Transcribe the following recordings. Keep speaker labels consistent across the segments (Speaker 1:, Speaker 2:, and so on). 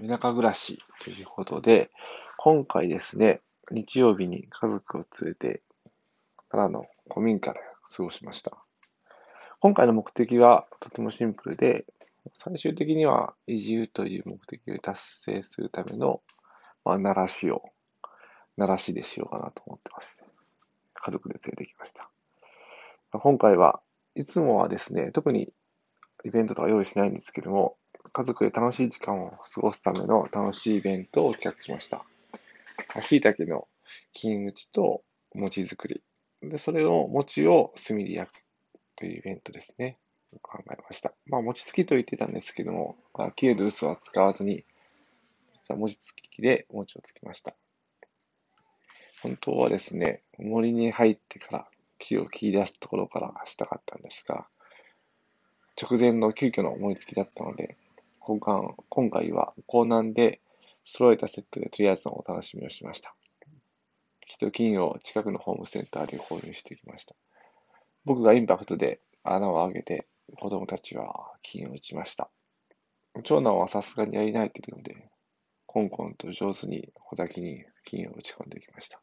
Speaker 1: 田舎暮らしということで、今回ですね、日曜日に家族を連れて、奈良の古民家で過ごしました。今回の目的はとてもシンプルで、最終的には移住という目的を達成するための、まあ、奈良市を、奈良市でしようかなと思ってます。家族で連れてきました。今回はいつもはですね、特にイベントとか用意しないんですけども、家族で楽しい時間を過ごすための楽しいイベントを企画しました。椎茸の金打ちと餅作り。で、それを餅を炭で焼く。というイベントですね。考えました。まあ、餅つきと言ってたんですけども、まあ切れる薄は使わずに、じゃ餅つき機で餅をつきました。本当はですね、森に入ってから木を切り出すところからしたかったんですが、直前の急遽の思いつきだったので、今回今回は港南で揃えたセットでとりあえずのお楽しみをしました。木と金を近くのホームセンターで購入してきました。僕がインパクトで穴を開けて子供たちは金を打ちました。長男はさすがにやり慣れているので、コンコンと上手に穂先に金を打ち込んできました。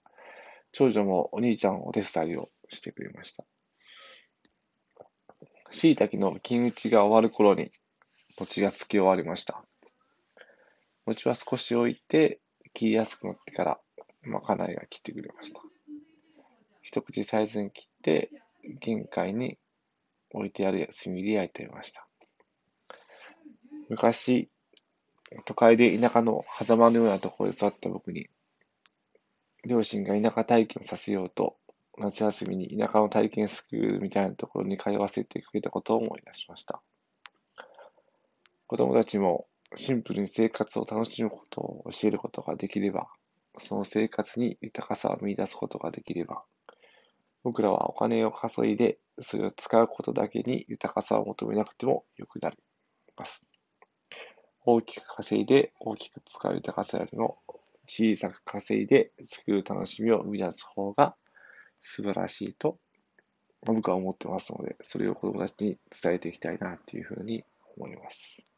Speaker 1: 長女もお兄ちゃんお手伝いをしてくれました。椎茸の金打ちが終わる頃に餅がつき終わりました。餅は少し置いて切りやすくなってからまかないが切ってくれました。一口サイズに切って玄関に置いてある炭で焼いていました。昔、都会で田舎の狭間のようなところで育った僕に、両親が田舎体験させようと、夏休みに田舎の体験スクールみたいなところに通わせてくれたことを思い出しました。子供たちもシンプルに生活を楽しむことを教えることができれば、その生活に豊かさを見出すことができれば、僕らはお金を稼いで、それを使うことだけに豊かさを求めなくてもよくなります。大きく稼いで大きく使う豊かさよりも、小さく稼いで作る楽しみを生み出す方が素晴らしいと僕は思ってますので、それを子供たちに伝えていきたいなというふうに思います。